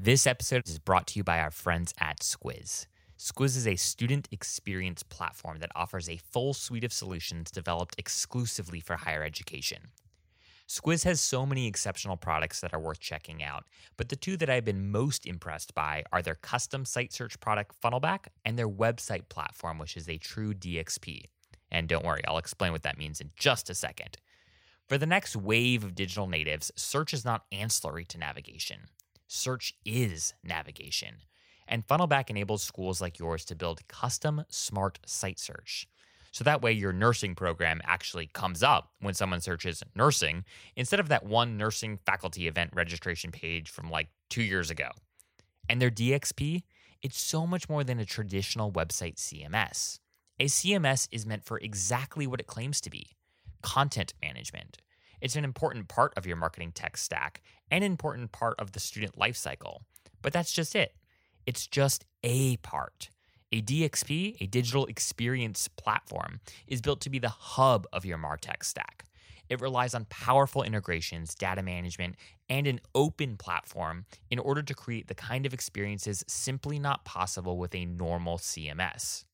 This episode is brought to you by our friends at Squiz. Squiz is a student experience platform that offers a full suite of solutions developed exclusively for higher education. Squiz has so many exceptional products that are worth checking out, but the two that I've been most impressed by are their custom site search product Funnelback and their website platform, which is a true DXP. And don't worry, I'll explain what that means in just a second. For the next wave of digital natives, search is not ancillary to navigation. Search is navigation. And Funnelback enables schools like yours to build custom smart site search. So that way, your nursing program actually comes up when someone searches nursing instead of that one nursing faculty event registration page from like two years ago. And their DXP, it's so much more than a traditional website CMS. A CMS is meant for exactly what it claims to be content management. It's an important part of your marketing tech stack an important part of the student lifecycle. But that's just it. It's just a part. A DXP, a digital experience platform, is built to be the hub of your MarTech stack. It relies on powerful integrations, data management, and an open platform in order to create the kind of experiences simply not possible with a normal CMS.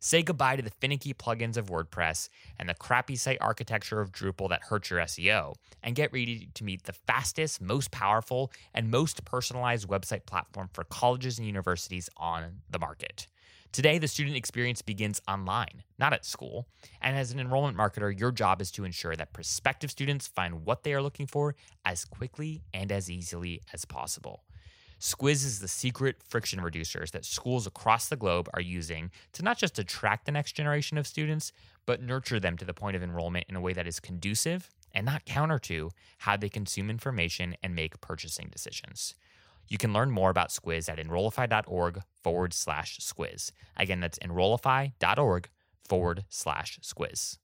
Say goodbye to the finicky plugins of WordPress and the crappy site architecture of Drupal that hurts your SEO, and get ready to meet the fastest, most powerful, and most personalized website platform for colleges and universities on the market. Today, the student experience begins online, not at school. And as an enrollment marketer, your job is to ensure that prospective students find what they are looking for as quickly and as easily as possible. Squiz is the secret friction reducers that schools across the globe are using to not just attract the next generation of students, but nurture them to the point of enrollment in a way that is conducive and not counter to how they consume information and make purchasing decisions. You can learn more about Squiz at enrollify.org forward slash squiz. Again, that's enrollify.org forward slash squiz.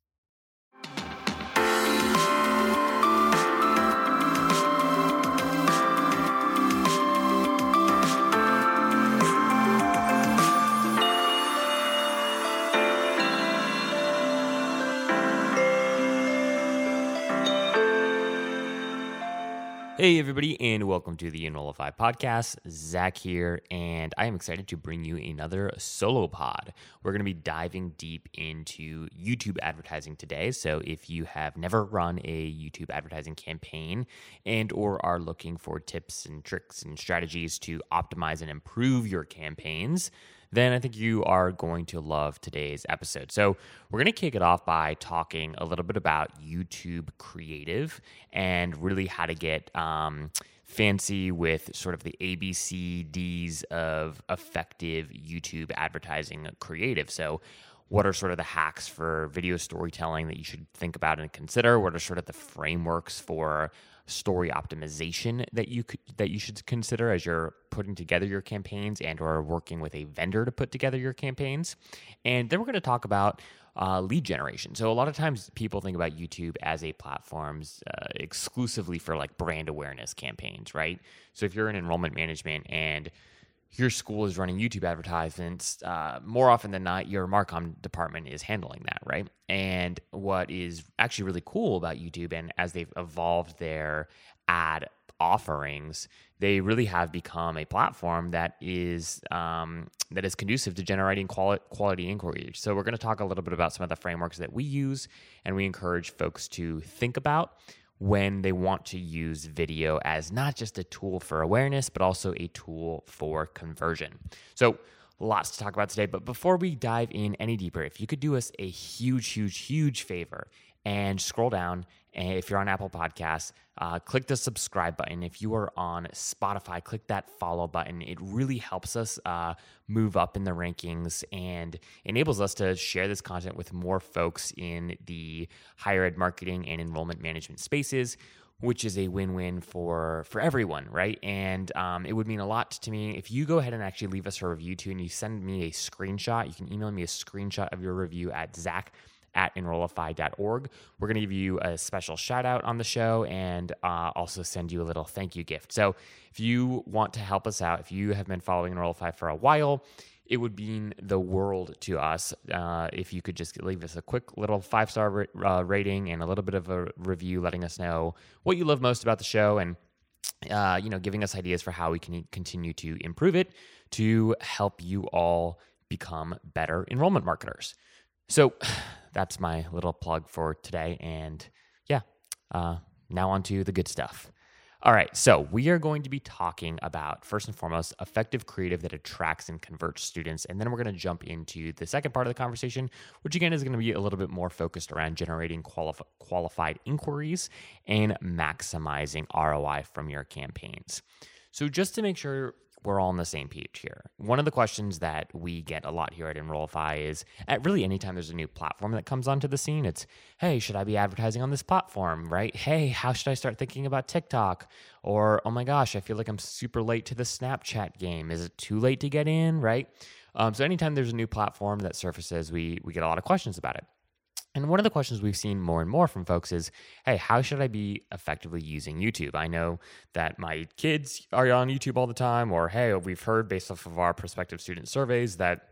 Hey, everybody, and welcome to the Enrollify podcast. Zach here, and I am excited to bring you another solo pod. We're going to be diving deep into YouTube advertising today. So, if you have never run a YouTube advertising campaign and or are looking for tips and tricks and strategies to optimize and improve your campaigns, then I think you are going to love today's episode. So, we're going to kick it off by talking a little bit about YouTube creative and really how to get um, fancy with sort of the ABCDs of effective YouTube advertising creative. So, what are sort of the hacks for video storytelling that you should think about and consider? What are sort of the frameworks for story optimization that you could, that you should consider as you're putting together your campaigns and or working with a vendor to put together your campaigns. And then we're going to talk about uh, lead generation. So a lot of times people think about YouTube as a platform uh, exclusively for like brand awareness campaigns, right? So if you're in enrollment management and your school is running YouTube advertisements, uh, more often than not, your Marcom department is handling that, right? And what is actually really cool about YouTube, and as they've evolved their ad offerings, they really have become a platform that is um, that is conducive to generating quali- quality inquiries. So we're going to talk a little bit about some of the frameworks that we use, and we encourage folks to think about when they want to use video as not just a tool for awareness, but also a tool for conversion. So, lots to talk about today. But before we dive in any deeper, if you could do us a huge, huge, huge favor and scroll down. And if you're on Apple Podcasts, uh, click the subscribe button. If you are on Spotify, click that follow button. It really helps us uh, move up in the rankings and enables us to share this content with more folks in the higher ed marketing and enrollment management spaces which is a win-win for for everyone, right? And um, it would mean a lot to me if you go ahead and actually leave us a review too, and you send me a screenshot. You can email me a screenshot of your review at Zach at enrollify.org. We're going to give you a special shout out on the show and uh, also send you a little thank you gift. So if you want to help us out, if you have been following Enrollify for a while, it would mean the world to us uh, if you could just leave us a quick little five star uh, rating and a little bit of a review letting us know what you love most about the show and uh, you know, giving us ideas for how we can continue to improve it to help you all become better enrollment marketers. So that's my little plug for today. And yeah, uh, now on to the good stuff. All right, so we are going to be talking about first and foremost effective creative that attracts and converts students, and then we're going to jump into the second part of the conversation, which again is going to be a little bit more focused around generating qualif- qualified inquiries and maximizing ROI from your campaigns. So just to make sure we're all on the same page here. One of the questions that we get a lot here at Enrollify is at really anytime there's a new platform that comes onto the scene, it's, hey, should I be advertising on this platform? Right? Hey, how should I start thinking about TikTok? Or, oh my gosh, I feel like I'm super late to the Snapchat game. Is it too late to get in? Right? Um, so anytime there's a new platform that surfaces, we we get a lot of questions about it. And one of the questions we've seen more and more from folks is, hey, how should I be effectively using YouTube? I know that my kids are on YouTube all the time, or hey, we've heard based off of our prospective student surveys that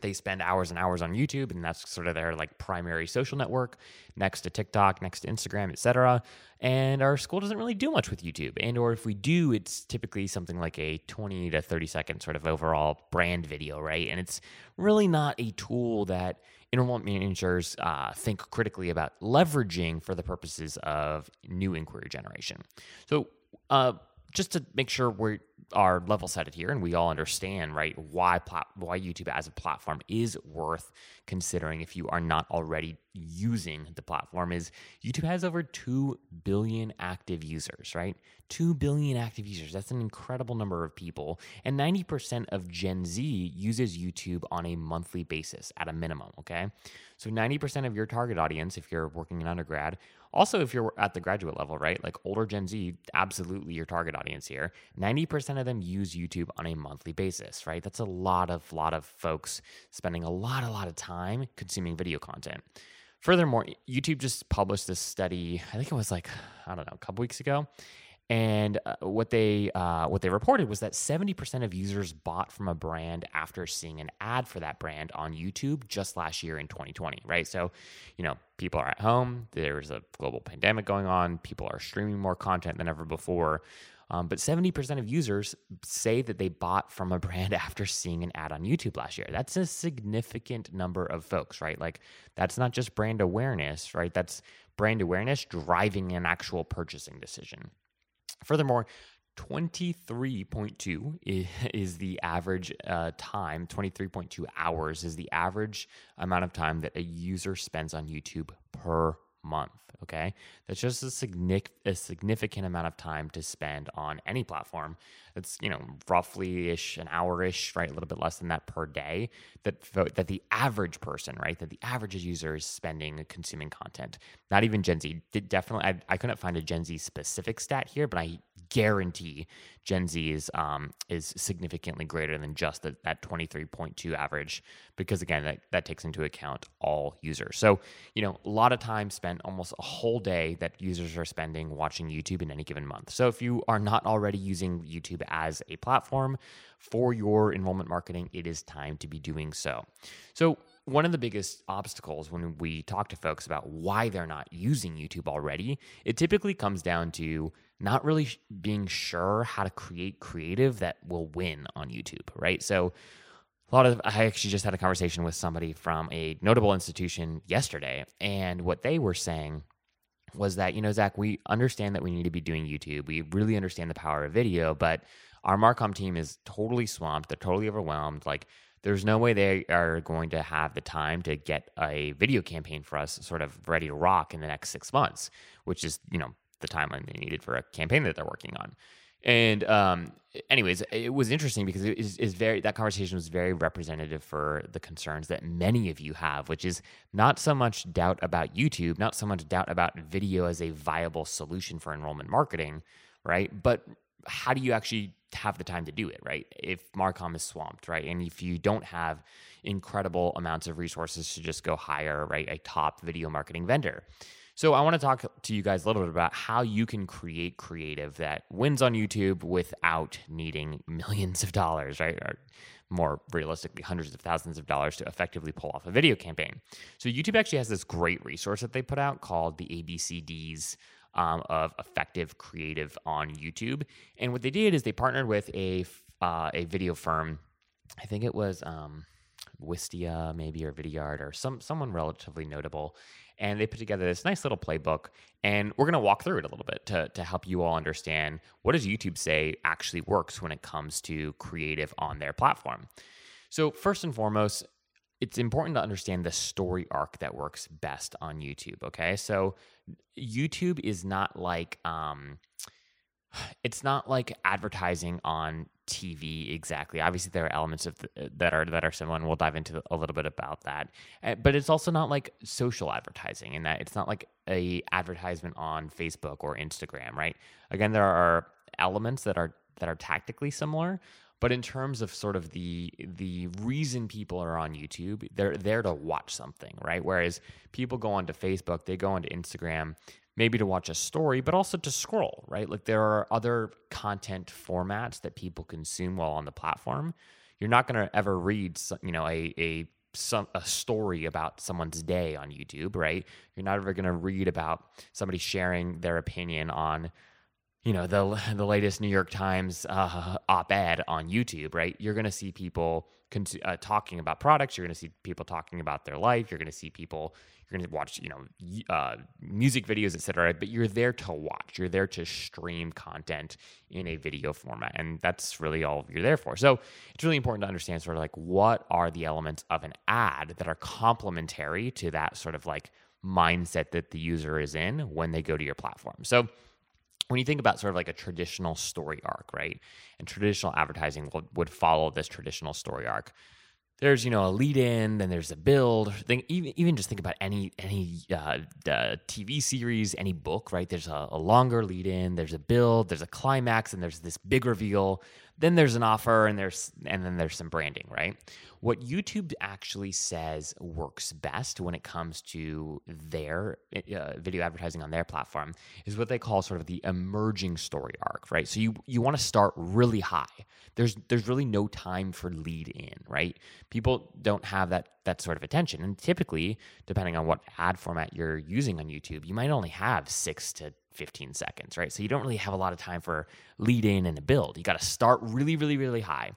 they spend hours and hours on YouTube, and that's sort of their like primary social network next to TikTok, next to Instagram, etc. And our school doesn't really do much with YouTube, and or if we do, it's typically something like a 20 to 30 second sort of overall brand video, right? And it's really not a tool that enrollment managers uh, think critically about leveraging for the purposes of new inquiry generation. So, uh, just to make sure we are level setted here and we all understand right why plat- why YouTube as a platform is worth considering if you are not already using the platform is YouTube has over 2 billion active users, right? 2 billion active users. That's an incredible number of people. And 90% of Gen Z uses YouTube on a monthly basis at a minimum, okay? So 90% of your target audience if you're working in undergrad also, if you're at the graduate level, right? Like older Gen Z, absolutely your target audience here. 90% of them use YouTube on a monthly basis, right? That's a lot of lot of folks spending a lot, a lot of time consuming video content. Furthermore, YouTube just published this study, I think it was like, I don't know, a couple weeks ago. And uh, what they uh, what they reported was that 70% of users bought from a brand after seeing an ad for that brand on YouTube just last year in 2020, right? So, you know, people are at home. There's a global pandemic going on. People are streaming more content than ever before. Um, but 70% of users say that they bought from a brand after seeing an ad on YouTube last year. That's a significant number of folks, right? Like, that's not just brand awareness, right? That's brand awareness driving an actual purchasing decision. Furthermore, 23.2 is the average uh, time, 23.2 hours is the average amount of time that a user spends on YouTube per month. Okay. That's just a, significant a significant amount of time to spend on any platform. It's, you know, roughly ish, an hour ish, right? A little bit less than that per day that, that the average person, right? That the average user is spending consuming content. Not even Gen Z. Did definitely, I, I couldn't find a Gen Z specific stat here, but I guarantee Gen Z is um, is significantly greater than just the, that 23.2 average because again that, that takes into account all users. So you know a lot of time spent, almost a whole day that users are spending watching YouTube in any given month. So if you are not already using YouTube as a platform for your enrollment marketing, it is time to be doing so. So one of the biggest obstacles when we talk to folks about why they're not using YouTube already, it typically comes down to not really being sure how to create creative that will win on YouTube, right? So a lot of I actually just had a conversation with somebody from a notable institution yesterday, and what they were saying was that, you know, Zach, we understand that we need to be doing YouTube. We really understand the power of video, but our Marcom team is totally swamped. They're totally overwhelmed. Like there's no way they are going to have the time to get a video campaign for us sort of ready to rock in the next six months, which is, you know, the timeline they needed for a campaign that they're working on. And um, anyways, it was interesting because it is, is, very that conversation was very representative for the concerns that many of you have, which is not so much doubt about YouTube, not so much doubt about video as a viable solution for enrollment marketing, right? But how do you actually have the time to do it, right? If Marcom is swamped, right? And if you don't have incredible amounts of resources to just go hire, right, a top video marketing vendor. So I want to talk to you guys a little bit about how you can create creative that wins on YouTube without needing millions of dollars, right? Or more realistically, hundreds of thousands of dollars to effectively pull off a video campaign. So YouTube actually has this great resource that they put out called the ABCDs um, of effective creative on YouTube. And what they did is they partnered with a uh, a video firm. I think it was um, Wistia, maybe or Vidyard, or some someone relatively notable. And they put together this nice little playbook, and we're going to walk through it a little bit to to help you all understand what does YouTube say actually works when it comes to creative on their platform. So first and foremost, it's important to understand the story arc that works best on YouTube. Okay, so YouTube is not like um, it's not like advertising on TV exactly. Obviously, there are elements of the, that are that are similar, and we'll dive into a little bit about that. Uh, but it's also not like social advertising, in that it's not like a advertisement on Facebook or Instagram, right? Again, there are elements that are that are tactically similar, but in terms of sort of the the reason people are on YouTube, they're there to watch something, right? Whereas people go onto Facebook, they go onto Instagram, maybe to watch a story, but also to scroll, right? Like there are other content formats that people consume while on the platform. You're not going to ever read, you know, a a some a story about someone's day on YouTube, right? You're not ever going to read about somebody sharing their opinion on you know the the latest New York Times uh, op-ed on YouTube, right? You're going to see people con- uh, talking about products. You're going to see people talking about their life. You're going to see people. You're going to watch, you know, uh, music videos, etc. But you're there to watch. You're there to stream content in a video format, and that's really all you're there for. So it's really important to understand sort of like what are the elements of an ad that are complementary to that sort of like mindset that the user is in when they go to your platform. So when you think about sort of like a traditional story arc, right? And traditional advertising would, would follow this traditional story arc. There's you know a lead in, then there's a build. Think, even even just think about any any uh, TV series, any book, right? There's a, a longer lead in, there's a build, there's a climax, and there's this big reveal. Then there's an offer, and there's and then there's some branding, right? What YouTube actually says works best when it comes to their uh, video advertising on their platform is what they call sort of the emerging story arc, right? So you you want to start really high. There's there's really no time for lead in, right? People don't have that that sort of attention, and typically, depending on what ad format you're using on YouTube, you might only have six to 15 seconds, right? So you don't really have a lot of time for lead in and a build. You got to start really, really, really high.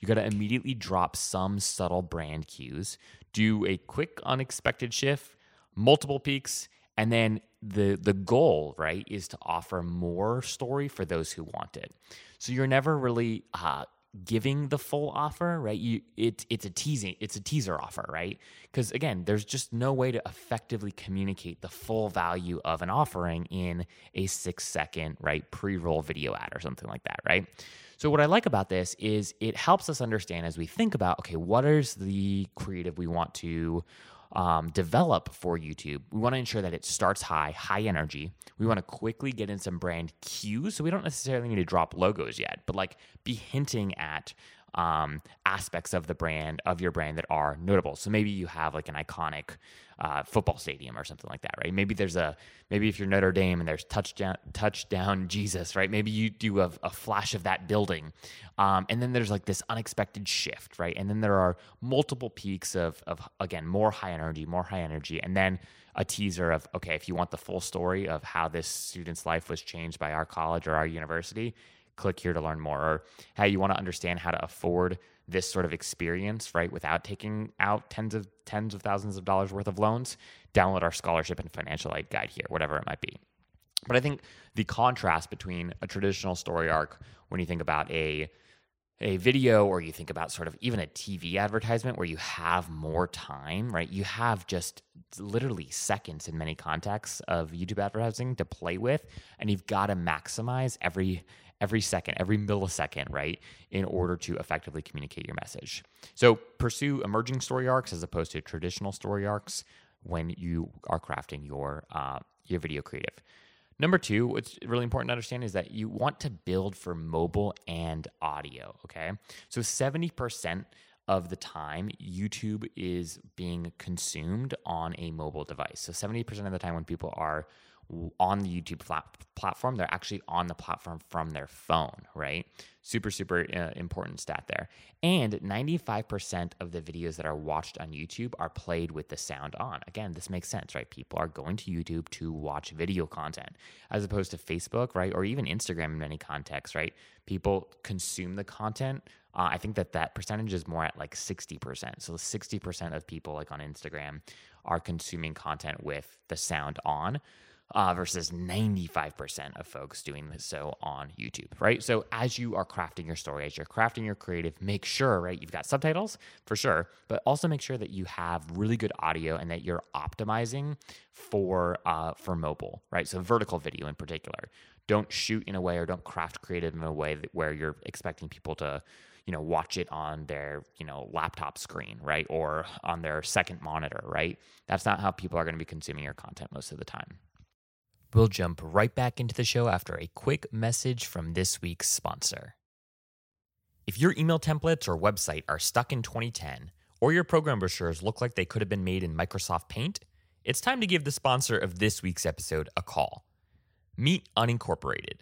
You got to immediately drop some subtle brand cues, do a quick unexpected shift, multiple peaks, and then the the goal, right, is to offer more story for those who want it. So you're never really uh, giving the full offer, right? You it it's a teasing, it's a teaser offer, right? Because again, there's just no way to effectively communicate the full value of an offering in a six second, right, pre-roll video ad or something like that, right? So, what I like about this is it helps us understand as we think about okay, what is the creative we want to um, develop for YouTube? We want to ensure that it starts high, high energy. We want to quickly get in some brand cues. So, we don't necessarily need to drop logos yet, but like be hinting at um, aspects of the brand of your brand that are notable. So maybe you have like an iconic uh, football stadium or something like that, right? Maybe there's a maybe if you're Notre Dame and there's touchdown touchdown Jesus, right? Maybe you do a, a flash of that building, um, and then there's like this unexpected shift, right? And then there are multiple peaks of of again more high energy, more high energy, and then a teaser of okay, if you want the full story of how this student's life was changed by our college or our university, click here to learn more. Or how you want to understand how to afford this sort of experience, right, without taking out tens of tens of thousands of dollars worth of loans, download our scholarship and financial aid guide here, whatever it might be. But I think the contrast between a traditional story arc when you think about a a video or you think about sort of even a TV advertisement where you have more time, right? You have just literally seconds in many contexts of YouTube advertising to play with and you've got to maximize every every second, every millisecond, right, in order to effectively communicate your message. So pursue emerging story arcs as opposed to traditional story arcs when you are crafting your uh, your video creative. Number two, what's really important to understand is that you want to build for mobile and audio. Okay, so seventy percent of the time YouTube is being consumed on a mobile device. So 70% of the time when people are on the YouTube platform, they're actually on the platform from their phone, right? Super, super uh, important stat there. And 95% of the videos that are watched on YouTube are played with the sound on. Again, this makes sense, right? People are going to YouTube to watch video content as opposed to Facebook, right? Or even Instagram in many contexts, right? People consume the content. Uh, I think that that percentage is more at like 60%. So 60% of people, like on Instagram, are consuming content with the sound on uh, versus 95% of folks doing this so on YouTube, right? So as you are crafting your story, as you're crafting your creative, make sure, right, you've got subtitles for sure, but also make sure that you have really good audio and that you're optimizing for uh, for mobile, right? So vertical video in particular. Don't shoot in a way or don't craft creative in a way that, where you're expecting people to you know watch it on their you know laptop screen right or on their second monitor right that's not how people are going to be consuming your content most of the time We'll jump right back into the show after a quick message from this week's sponsor. If your email templates or website are stuck in 2010, or your program brochures look like they could have been made in Microsoft Paint, it's time to give the sponsor of this week's episode a call. Meet Unincorporated.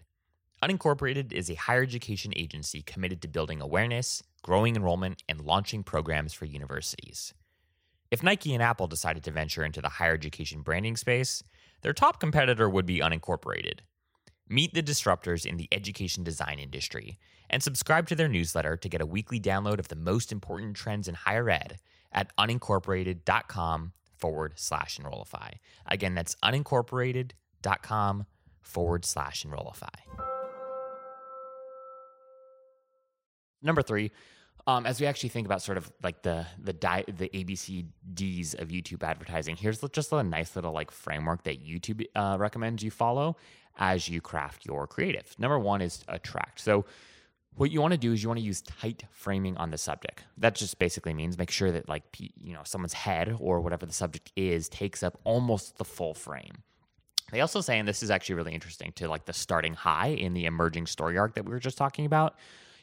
Unincorporated is a higher education agency committed to building awareness, growing enrollment, and launching programs for universities. If Nike and Apple decided to venture into the higher education branding space, their top competitor would be unincorporated. Meet the disruptors in the education design industry and subscribe to their newsletter to get a weekly download of the most important trends in higher ed at unincorporated.com forward slash enrollify. Again, that's unincorporated.com forward slash enrollify. Number three, um, as we actually think about sort of like the the di- the ABCDs of YouTube advertising, here's just a nice little like framework that YouTube uh, recommends you follow as you craft your creative. Number one is attract. So what you want to do is you want to use tight framing on the subject. That just basically means make sure that like you know someone's head or whatever the subject is takes up almost the full frame. They also say, and this is actually really interesting, to like the starting high in the emerging story arc that we were just talking about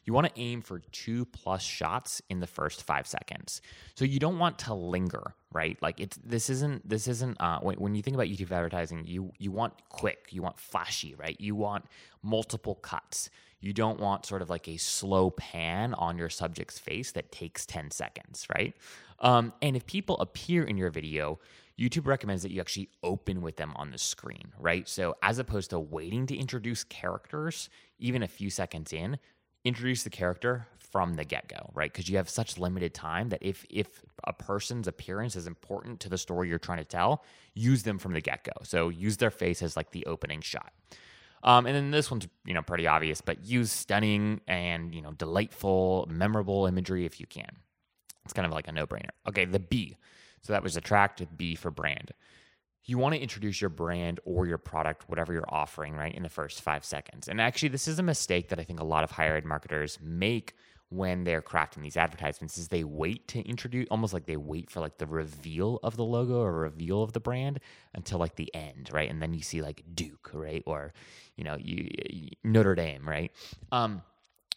you want to aim for two plus shots in the first five seconds. So you don't want to linger, right? Like it's this isn't this isn't uh, when, when you think about YouTube advertising, you you want quick, you want flashy, right? You want multiple cuts. You don't want sort of like a slow pan on your subject's face that takes 10 seconds, right? Um, and if people appear in your video, YouTube recommends that you actually open with them on the screen, right? So as opposed to waiting to introduce characters, even a few seconds in, introduce the character from the get-go right? Because you have such limited time that if if a person's appearance is important to the story you're trying to tell use them from the get-go. So use their face as like the opening shot. Um, and then this one's you know pretty obvious but use stunning and you know delightful memorable imagery if you can. It's kind of like a no-brainer. Okay the b. So that was attract b for brand you want to introduce your brand or your product, whatever you're offering, right, in the first five seconds. And actually, this is a mistake that I think a lot of higher ed marketers make when they're crafting these advertisements is they wait to introduce almost like they wait for like the reveal of the logo or reveal of the brand until like the end right? And then you see like duke right? Or you know you, notre dame right? Um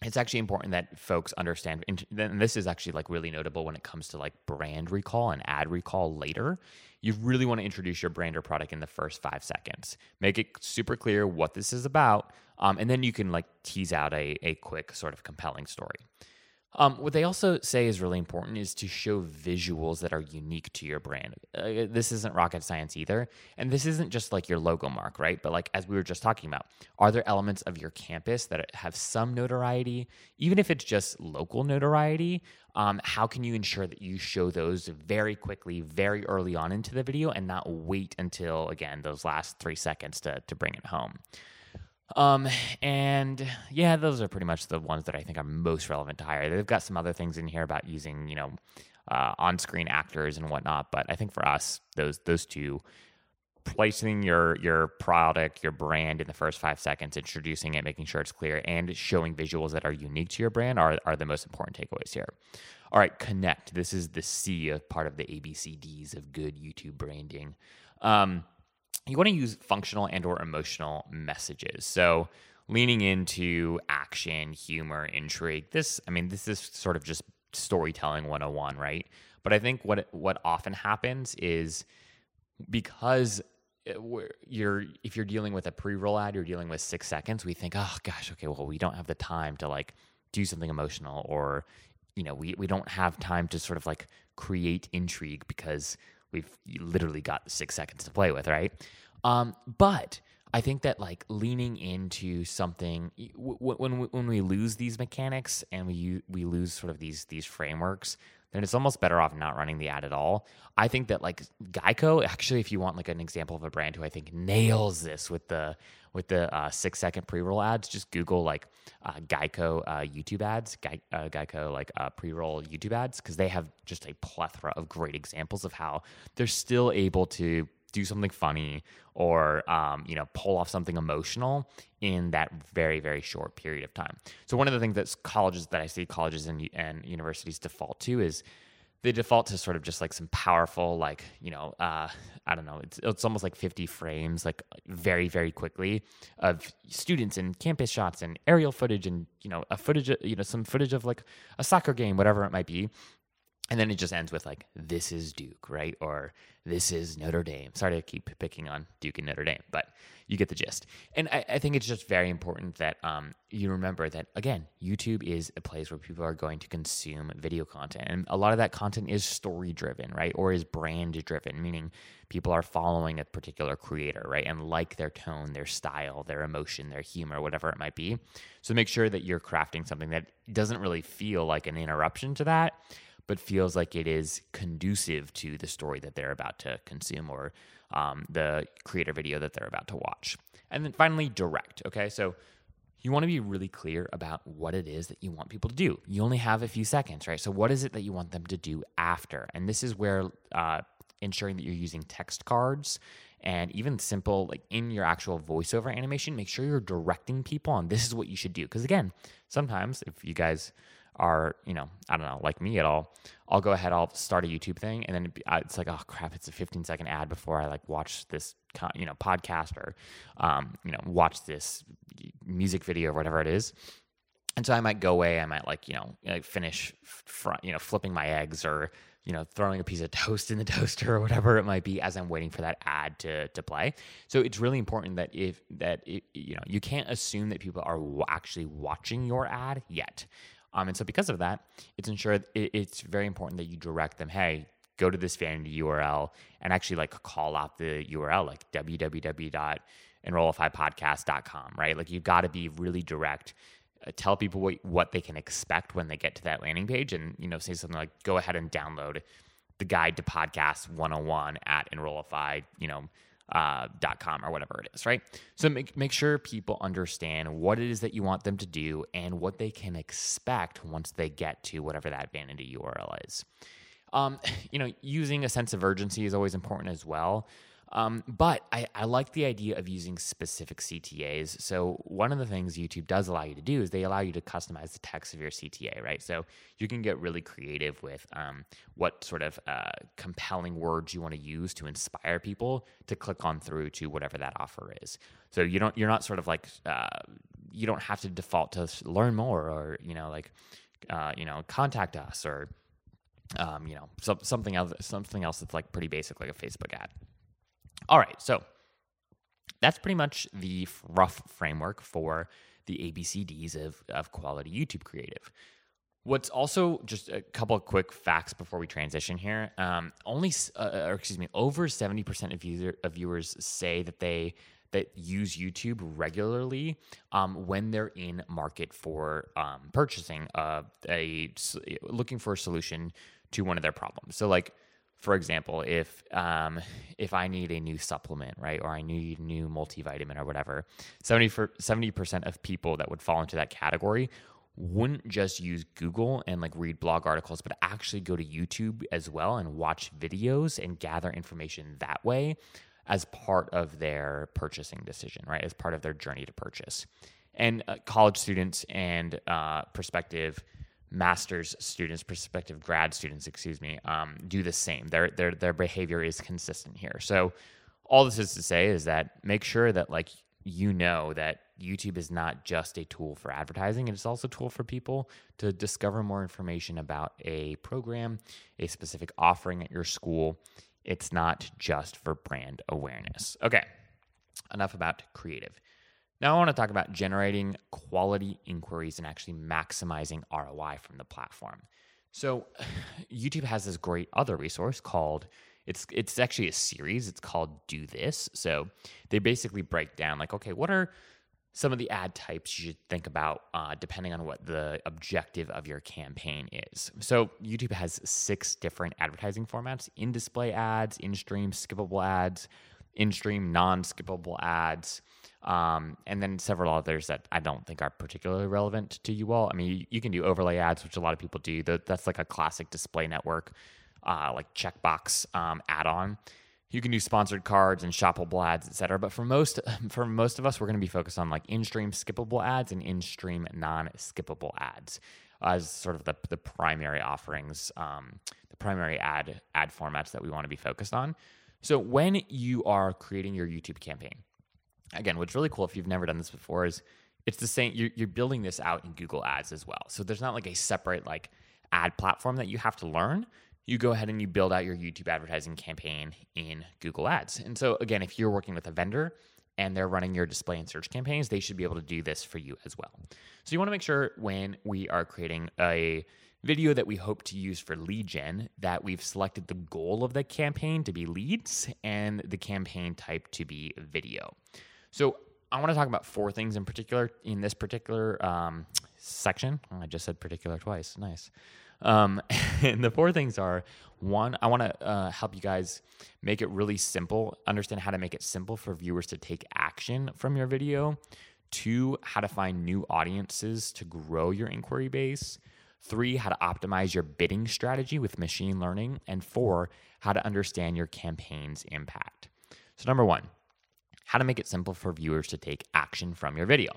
it's actually important that folks understand and this is actually like really notable when it comes to like brand recall and ad recall later. You really want to introduce your brand or product in the first five seconds. Make it super clear what this is about um, and then you can like tease out a, a quick sort of compelling story um, what they also say is really important is to show visuals that are unique to your brand. Uh, this isn't rocket science either. And this isn't just like your logo mark, right? But like as we were just talking about, are there elements of your campus that have some notoriety? Even if it's just local notoriety, um, how can you ensure that you show those very quickly, very early on into the video and not wait until, again, those last three seconds to, to bring it home? Um, and yeah, those are pretty much the ones that I think are most relevant to higher. They've got some other things in here about using, you know, uh, on-screen actors and whatnot, but I think for us, those those two, placing your your product, your brand in the first five seconds, introducing it, making sure it's clear, and showing visuals that are unique to your brand are are the most important takeaways here. All right, connect. This is the C of part of the ABCDs of good YouTube branding. Um, you want to use functional and or emotional messages. So leaning into action, humor, intrigue. This, I mean, this is sort of just storytelling 101, right? But I think what what often happens is because eh, you're if you're dealing with a pre-roll ad, you're dealing with six seconds. We think, oh gosh, okay, well we don't have the time to like do something emotional, or you know, we we don't have time to sort of like create intrigue because we've literally got six seconds to play with, right? Um, but I think that like leaning into something when when we lose these mechanics and we we lose sort of these these frameworks, then it's almost better off not running the ad at all. I think that like Geico, actually, if you want like an example of a brand who I think nails this with the with the uh, six second pre roll ads, just Google like uh, Geico uh, YouTube ads, Ge- uh, Geico like uh, pre roll YouTube ads, because they have just a plethora of great examples of how they're still able to do something funny or um, you know pull off something emotional in that very very short period of time. So one of the things that colleges that i see colleges and, and universities default to is they default to sort of just like some powerful like you know uh, i don't know it's, it's almost like 50 frames like very very quickly of students and campus shots and aerial footage and you know a footage you know some footage of like a soccer game whatever it might be and then it just ends with like this is duke right? Or this is notre dame. Sorry to keep picking on duke and notre dame but you get the gist. And i, I think it's just very important that um, you remember that again youtube is a place where people are going to consume video content. And a lot of that content is story driven right? Or is brand driven meaning people are following a particular creator right? And like their tone their style their emotion their humor whatever it might be. So make sure that you're crafting something that doesn't really feel like an interruption to that but feels like it is conducive to the story that they're about to consume or um, the creator video that they're about to watch. And then finally, direct. Okay, so you want to be really clear about what it is that you want people to do. You only have a few seconds, right? So, what is it that you want them to do after? And this is where uh, ensuring that you're using text cards and even simple, like in your actual voiceover animation, make sure you're directing people on this is what you should do. Because again, sometimes if you guys are, you know, I don't know, like me at all, I'll go ahead, I'll start a YouTube thing, and then it's like, oh crap, it's a 15 second ad before I like watch this, you know, podcast or, um, you know, watch this music video or whatever it is. And so I might go away, I might like, you know, like finish front, you know, flipping my eggs or, you know, throwing a piece of toast in the toaster or whatever it might be as I'm waiting for that ad to to play. So it's really important that if that it, you know you can't assume that people are actually watching your ad yet. Um, and so because of that, it's ensured it, it's very important that you direct them, hey, go to this vanity URL and actually like call out the URL like www.enrollifypodcast.com, right? Like you've got to be really direct. Uh, tell people what, what they can expect when they get to that landing page and, you know, say something like, go ahead and download the guide to podcast 101 at Enrollify, you know, uh, .com or whatever it is, right? So make make sure people understand what it is that you want them to do and what they can expect once they get to whatever that vanity URL is. Um, you know, using a sense of urgency is always important as well. Um, but I, I, like the idea of using specific CTAs. So one of the things YouTube does allow you to do is they allow you to customize the text of your CTA, right? So you can get really creative with um, what sort of uh, compelling words you want to use to inspire people to click on through to whatever that offer is. So you don't you're not sort of like uh, you don't have to default to learn more or you know like uh, you know contact us or um, you know so, something else something else that's like pretty basic like a Facebook ad. All right, so that's pretty much the rough framework for the ABCDs of, of quality YouTube creative. What's also just a couple of quick facts before we transition here. Um, only, uh, or excuse me, over seventy percent of, user, of viewers say that they that use YouTube regularly um, when they're in market for um, purchasing uh, a looking for a solution to one of their problems. So, like for example, if um, if I need a new supplement, right, or I need a new multivitamin or whatever, 70 percent of people that would fall into that category wouldn't just use Google and like read blog articles, but actually go to YouTube as well and watch videos and gather information that way as part of their purchasing decision, right, as part of their journey to purchase. And uh, college students and uh, prospective master's students, prospective grad students, excuse me, um, do the same. Their their their behavior is consistent here. So all this is to say is that make sure that like you know that YouTube is not just a tool for advertising, it's also a tool for people to discover more information about a program, a specific offering at your school, It's not just for brand awareness. Okay, enough about creative. Now, I want to talk about generating quality inquiries and actually maximizing ROI from the platform. So, YouTube has this great other resource called it's it's actually a series. It's called Do This. So, they basically break down like, okay, what are some of the ad types you should think about uh, depending on what the objective of your campaign is. So, YouTube has six different advertising formats in display ads, in stream skippable ads, in stream non skippable ads, um, and then several others that I don't think are particularly relevant to you all. I mean, you, you can do overlay ads, which a lot of people do. That's like a classic display network, uh, like checkbox um, add on. You can do sponsored cards and shoppable ads, etc. But for most for most of us, we're going to be focused on like in-stream skippable ads and in-stream non-skippable ads as sort of the the primary offerings, um, the primary ad ad formats that we want to be focused on. So when you are creating your YouTube campaign, again, what's really cool if you've never done this before is it's the same. You're, you're building this out in Google Ads as well. So there's not like a separate like ad platform that you have to learn. You go ahead and you build out your YouTube advertising campaign in Google Ads. And so again, if you're working with a vendor and they're running your display and search campaigns, they should be able to do this for you as well. So you want to make sure when we are creating a video that we hope to use for lead gen that we've selected the goal of the campaign to be leads and the campaign type to be video. So I want to talk about four things in particular in this particular um, section. I just said particular twice. Nice. Um, and the four things are one, I want to uh, help you guys make it really simple, understand how to make it simple for viewers to take action from your video. Two, how to find new audiences to grow your inquiry base. Three, how to optimize your bidding strategy with machine learning. And four, how to understand your campaign's impact. So, number one, how to make it simple for viewers to take action from your video.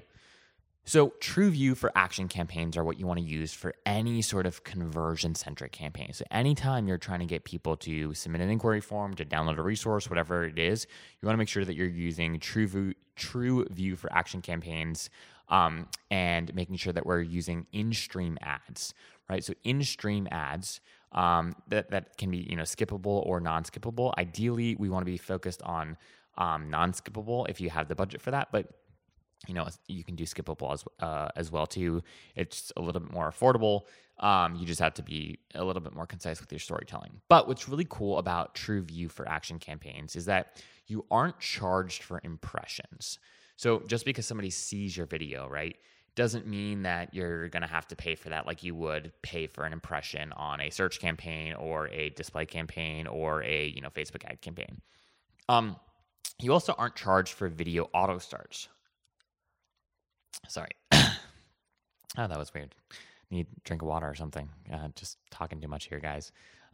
So, TrueView for action campaigns are what you want to use for any sort of conversion centric campaign. So, anytime you're trying to get people to submit an inquiry form, to download a resource, whatever it is, you want to make sure that you're using TrueView, TrueView for action campaigns um, and making sure that we're using in stream ads, right? So, in stream ads. Um, that, that can be you know skippable or non-skippable. Ideally, we want to be focused on um, non-skippable if you have the budget for that. But you know you can do skippable as uh, as well too. It's a little bit more affordable. Um, you just have to be a little bit more concise with your storytelling. But what's really cool about TrueView for action campaigns is that you aren't charged for impressions. So just because somebody sees your video, right, doesn't mean that you're going to have to pay for that like you would pay for an impression on a search campaign or a display campaign or a you know Facebook ad campaign. Um, you also aren't charged for video auto starts. Sorry. oh, that was weird. Need drink of water or something. Uh, just talking too much here, guys.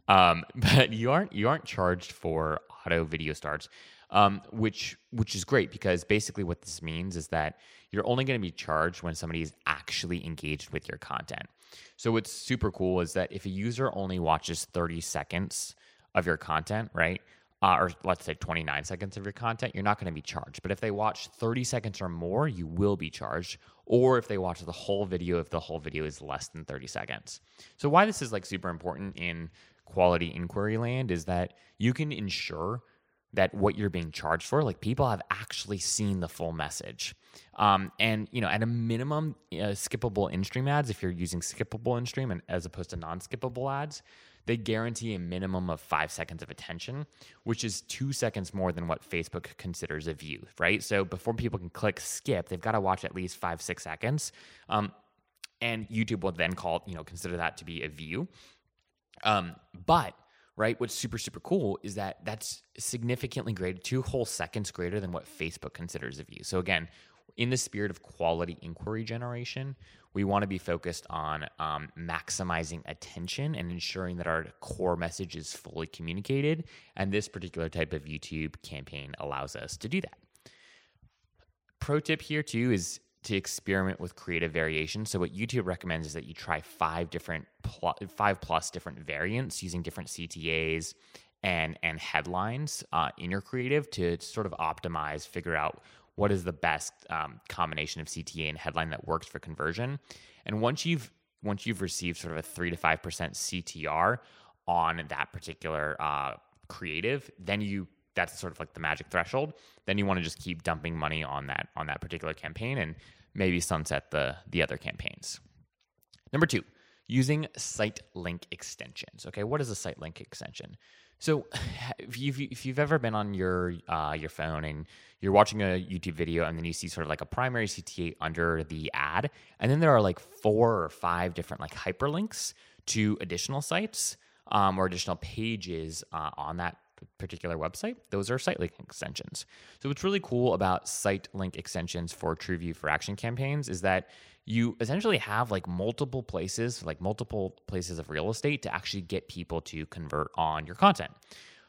Um, but you aren't you aren't charged for auto video starts, um, which which is great because basically what this means is that you're only going to be charged when somebody is actually engaged with your content. So what's super cool is that if a user only watches 30 seconds of your content, right? Uh, or let's say 29 seconds of your content, you're not going to be charged. But if they watch 30 seconds or more, you will be charged. Or if they watch the whole video, if the whole video is less than 30 seconds. So, why this is like super important in quality inquiry land is that you can ensure that what you're being charged for, like people have actually seen the full message. Um, and you know, at a minimum, uh, skippable in-stream ads, if you're using skippable in-stream and as opposed to non-skippable ads, they guarantee a minimum of five seconds of attention, which is two seconds more than what Facebook considers a view, right? So before people can click skip, they've got to watch at least five, six seconds. Um, and YouTube will then call, you know, consider that to be a view. Um, but right? What's super, super cool is that that's significantly greater, two whole seconds greater than what Facebook considers a view. So, again, in the spirit of quality inquiry generation, we want to be focused on um, maximizing attention and ensuring that our core message is fully communicated. And this particular type of YouTube campaign allows us to do that. Pro tip here, too, is to experiment with creative variation. So what YouTube recommends is that you try five different pl- five plus different variants using different CTAs and and headlines uh, in your creative to sort of optimize, figure out what is the best um, combination of CTA and headline that works for conversion. And once you've once you've received sort of a three to five percent CTR on that particular uh, creative, then you that's sort of like the magic threshold. Then you want to just keep dumping money on that on that particular campaign and maybe sunset the the other campaigns. Number two, using site link extensions. Okay, what is a site link extension? So, if you've, if you've ever been on your uh, your phone and you're watching a YouTube video and then you see sort of like a primary CTA under the ad, and then there are like four or five different like hyperlinks to additional sites um, or additional pages uh, on that particular website, those are site link extensions. So what's really cool about site link extensions for TrueView for action campaigns is that you essentially have like multiple places, like multiple places of real estate to actually get people to convert on your content.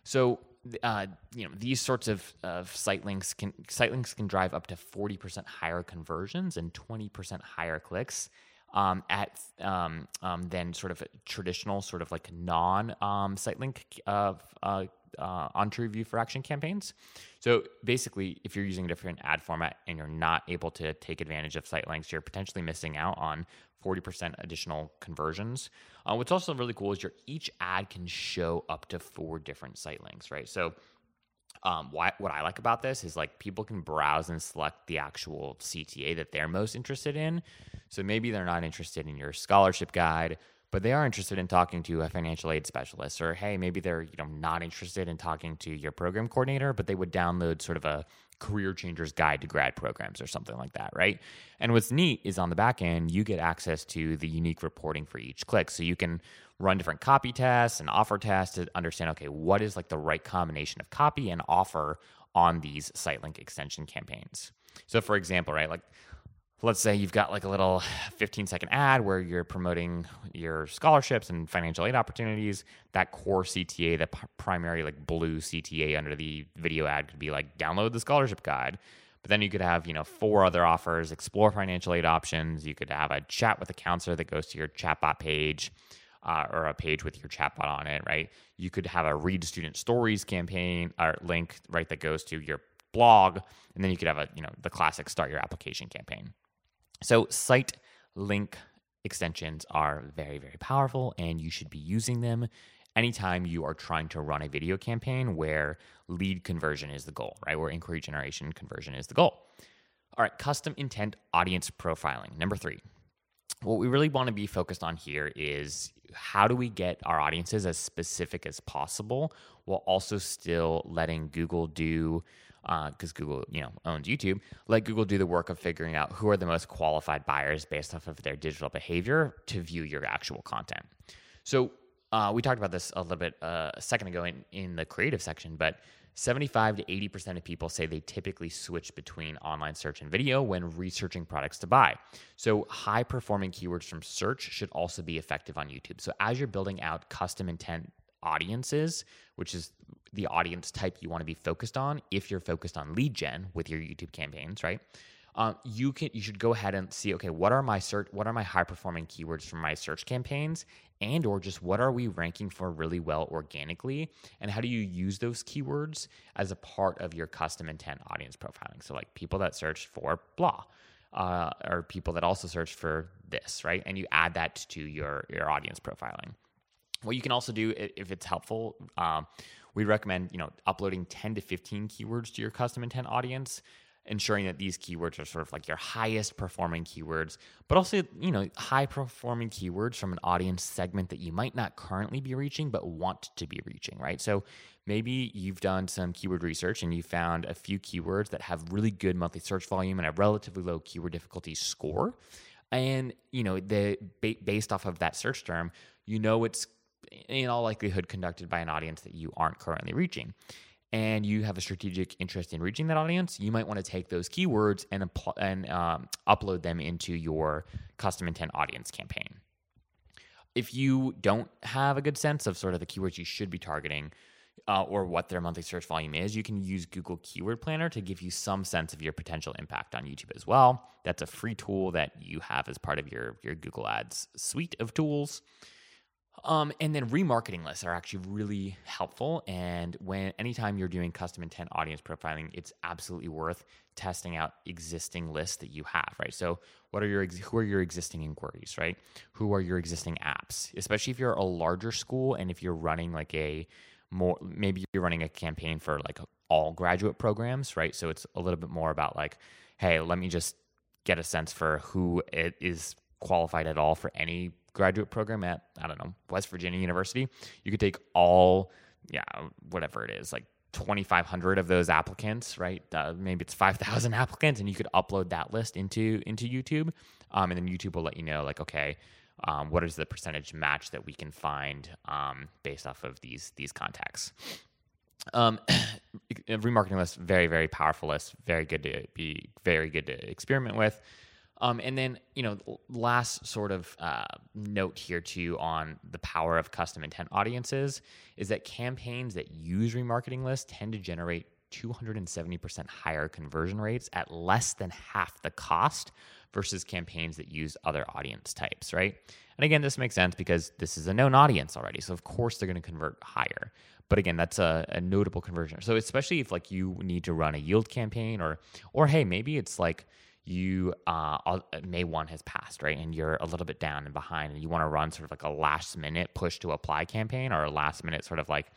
So uh, you know these sorts of, of site links can site links can drive up to 40% higher conversions and 20% higher clicks um, at um, um, than sort of traditional sort of like non um, site link uh, uh, uh, on TrueView for action campaigns. So basically, if you're using a different ad format and you're not able to take advantage of site links, you're potentially missing out on 40% additional conversions. Uh, what's also really cool is your each ad can show up to four different site links, right? So um, why, what I like about this is like people can browse and select the actual CTA that they're most interested in. So maybe they're not interested in your scholarship guide, but they are interested in talking to a financial aid specialist or hey maybe they're you know not interested in talking to your program coordinator but they would download sort of a career changers guide to grad programs or something like that right? And what's neat is on the back end you get access to the unique reporting for each click. So you can run different copy tests and offer tests to understand okay what is like the right combination of copy and offer on these site link extension campaigns. So for example right like let's say you've got like a little 15 second ad where you're promoting your scholarships and financial aid opportunities that core cta the primary like blue cta under the video ad could be like download the scholarship guide. But then you could have you know four other offers explore financial aid options. You could have a chat with a counselor that goes to your chatbot page uh, or a page with your chatbot on it right? You could have a read student stories campaign or link right that goes to your blog. And then you could have a you know the classic start your application campaign so, site link extensions are very, very powerful, and you should be using them anytime you are trying to run a video campaign where lead conversion is the goal, right? Where inquiry generation conversion is the goal. All right, custom intent audience profiling. Number three. What we really want to be focused on here is how do we get our audiences as specific as possible while also still letting Google do because uh, Google, you know, owns YouTube, let Google do the work of figuring out who are the most qualified buyers based off of their digital behavior to view your actual content. So uh, we talked about this a little bit uh, a second ago in, in the creative section, but 75 to 80% of people say they typically switch between online search and video when researching products to buy. So, high performing keywords from search should also be effective on YouTube. So, as you're building out custom intent audiences, which is the audience type you want to be focused on if you're focused on lead gen with your YouTube campaigns, right? Um, you can you should go ahead and see okay what are my search what are my high performing keywords for my search campaigns? And or just what are we ranking for really well organically? And how do you use those keywords as a part of your custom intent audience profiling? So like people that search for blah uh, or people that also search for this right? And you add that to your your audience profiling what you can also do if it's helpful, um, we recommend you know uploading 10 to 15 keywords to your custom intent audience ensuring that these keywords are sort of like your highest performing keywords, but also, you know, high performing keywords from an audience segment that you might not currently be reaching, but want to be reaching, right? So maybe you've done some keyword research and you found a few keywords that have really good monthly search volume and a relatively low keyword difficulty score. And, you know, the based off of that search term, you know it's in all likelihood conducted by an audience that you aren't currently reaching and you have a strategic interest in reaching that audience, you might want to take those keywords and, and um, upload them into your custom intent audience campaign. If you don't have a good sense of sort of the keywords you should be targeting uh, or what their monthly search volume is, you can use Google Keyword Planner to give you some sense of your potential impact on YouTube as well. That's a free tool that you have as part of your, your Google Ads suite of tools. Um, and then remarketing lists are actually really helpful. And when anytime you're doing custom intent audience profiling, it's absolutely worth testing out existing lists that you have, right? So, what are your who are your existing inquiries, right? Who are your existing apps? Especially if you're a larger school and if you're running like a more maybe you're running a campaign for like all graduate programs, right? So it's a little bit more about like, hey, let me just get a sense for who it is qualified at all for any graduate program at I don't know West Virginia University. You could take all yeah whatever it is like 2500 of those applicants right uh, maybe it's 5000 applicants and you could upload that list into into youtube um, and then youtube will let you know like okay um, what is the percentage match that we can find um, based off of these these contacts um, remarketing list very very powerful list very good to be very good to experiment with um, and then, you know, last sort of uh, note here too on the power of custom intent audiences is that campaigns that use remarketing lists tend to generate 270% higher conversion rates at less than half the cost versus campaigns that use other audience types, right? And again, this makes sense because this is a known audience already. So of course they're going to convert higher. But again, that's a, a notable conversion. So especially if like you need to run a yield campaign or or hey, maybe it's like you uh, May 1 has passed, right? And you're a little bit down and behind, and you want to run sort of like a last minute push to apply campaign or a last minute sort of like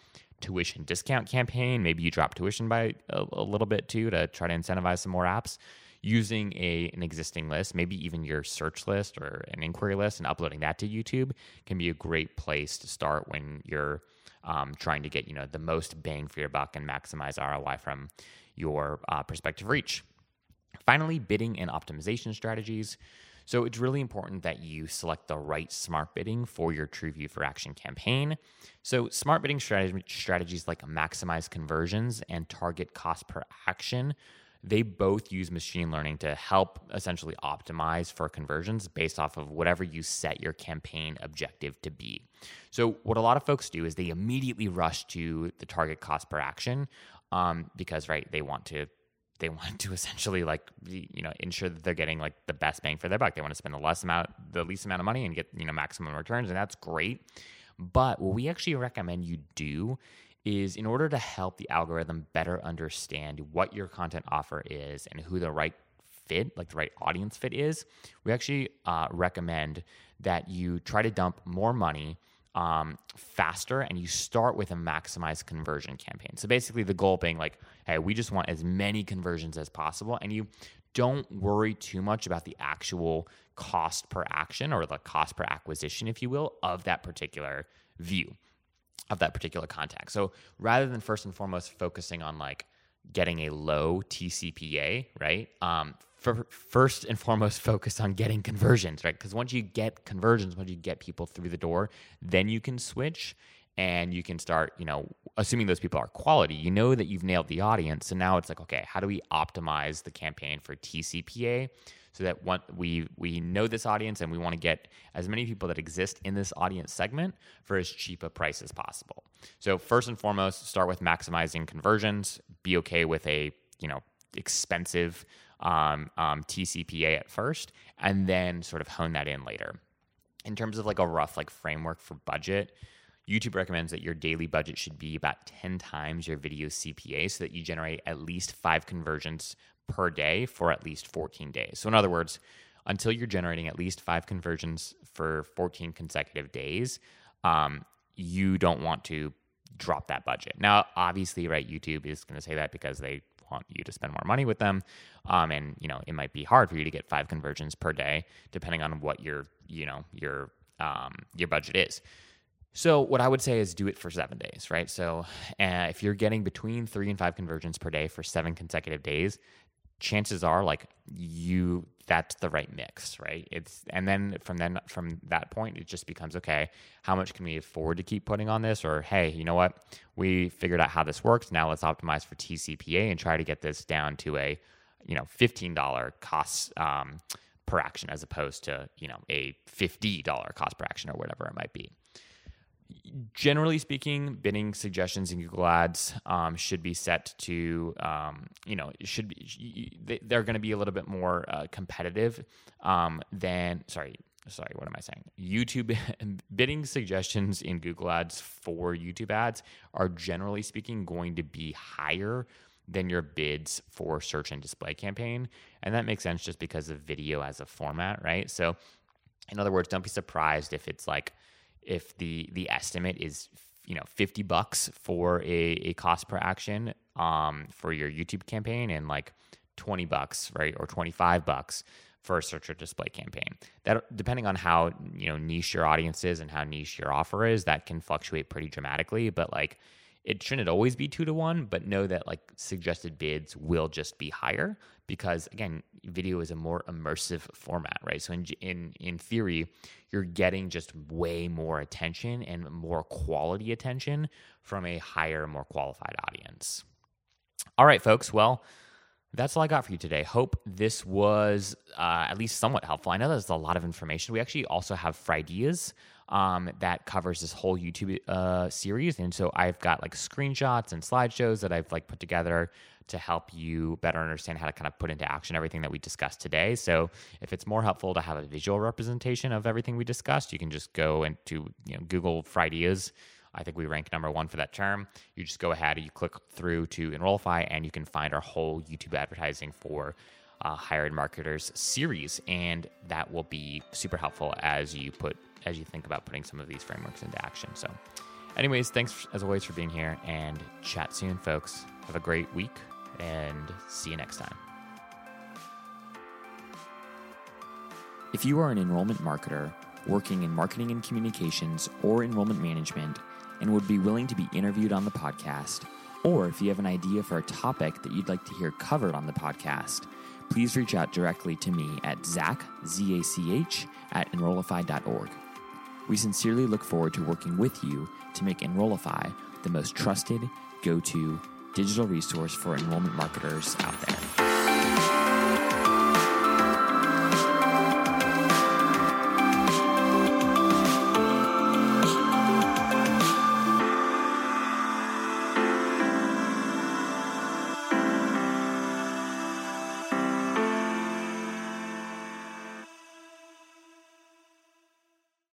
tuition discount campaign. Maybe you drop tuition by a, a little bit too to try to incentivize some more apps using a an existing list, maybe even your search list or an inquiry list, and uploading that to YouTube can be a great place to start when you're um, trying to get you know the most bang for your buck and maximize ROI from your uh, prospective reach. Finally, bidding and optimization strategies. So it's really important that you select the right smart bidding for your TrueView for Action campaign. So smart bidding strategies like maximize conversions and target cost per action, they both use machine learning to help essentially optimize for conversions based off of whatever you set your campaign objective to be. So what a lot of folks do is they immediately rush to the target cost per action um, because right they want to they want to essentially like you know ensure that they're getting like the best bang for their buck. They want to spend the less amount, the least amount of money, and get you know maximum returns, and that's great. But what we actually recommend you do is in order to help the algorithm better understand what your content offer is and who the right fit, like the right audience fit is, we actually uh, recommend that you try to dump more money um, faster and you start with a maximized conversion campaign. So basically, the goal being like, hey, we just want as many conversions as possible. And you don't worry too much about the actual cost per action or the cost per acquisition, if you will, of that particular view, of that particular contact. So rather than first and foremost focusing on like getting a low TCPA, right? Um, first and foremost focus on getting conversions, right? Because once you get conversions, once you get people through the door, then you can switch and you can start, you know, assuming those people are quality, you know that you've nailed the audience. So now it's like, okay, how do we optimize the campaign for TCPA so that one, we we know this audience and we want to get as many people that exist in this audience segment for as cheap a price as possible. So first and foremost, start with maximizing conversions. Be okay with a you know expensive um, um, TCPA at first, and then sort of hone that in later. In terms of like a rough like framework for budget, YouTube recommends that your daily budget should be about 10 times your video CPA so that you generate at least five conversions per day for at least 14 days. So, in other words, until you're generating at least five conversions for 14 consecutive days, um, you don't want to drop that budget. Now, obviously, right, YouTube is going to say that because they want you to spend more money with them. Um, and you know, it might be hard for you to get five conversions per day, depending on what your you know your um, your budget is. So what I would say is do it for seven days, right? So uh, if you're getting between three and five conversions per day for seven consecutive days, chances are like you that's the right mix right? It's and then from then from that point it just becomes okay how much can we afford to keep putting on this? Or hey you know what? We figured out how this works. Now let's optimize for tcpa and try to get this down to a you know $15 cost um, per action as opposed to you know a $50 cost per action or whatever it might be generally speaking, bidding suggestions in Google Ads um, should be set to, um, you know, should be they're going to be a little bit more uh, competitive um, than sorry. Sorry, what am I saying? YouTube bidding suggestions in Google Ads for YouTube ads are generally speaking going to be higher than your bids for search and display campaign. And that makes sense just because of video as a format, right? So, in other words, don't be surprised if it's like if the the estimate is you know 50 bucks for a, a cost per action um, for your youtube campaign and like 20 bucks right or 25 bucks for a search or display campaign. That depending on how you know niche your audience is and how niche your offer is that can fluctuate pretty dramatically but like it shouldn't always be two to one but know that like suggested bids will just be higher because again video is a more immersive format right so in in in theory you're getting just way more attention and more quality attention from a higher more qualified audience all right folks well that's all I got for you today. Hope this was uh, at least somewhat helpful. I know there's a lot of information. We actually also have Fridays um, that covers this whole YouTube uh, series, and so I've got like screenshots and slideshows that I've like put together to help you better understand how to kind of put into action everything that we discussed today. So if it's more helpful to have a visual representation of everything we discussed, you can just go into you know Google I think we rank number one for that term. You just go ahead and you click through to Enrollify, and you can find our whole YouTube advertising for uh, Higher Ed marketers series, and that will be super helpful as you put as you think about putting some of these frameworks into action. So, anyways, thanks as always for being here, and chat soon, folks. Have a great week, and see you next time. If you are an enrollment marketer working in marketing and communications or enrollment management and would be willing to be interviewed on the podcast, or if you have an idea for a topic that you'd like to hear covered on the podcast, please reach out directly to me at zach, Z-A-C-H, at enrollify.org. We sincerely look forward to working with you to make Enrollify the most trusted, go-to digital resource for enrollment marketers out there.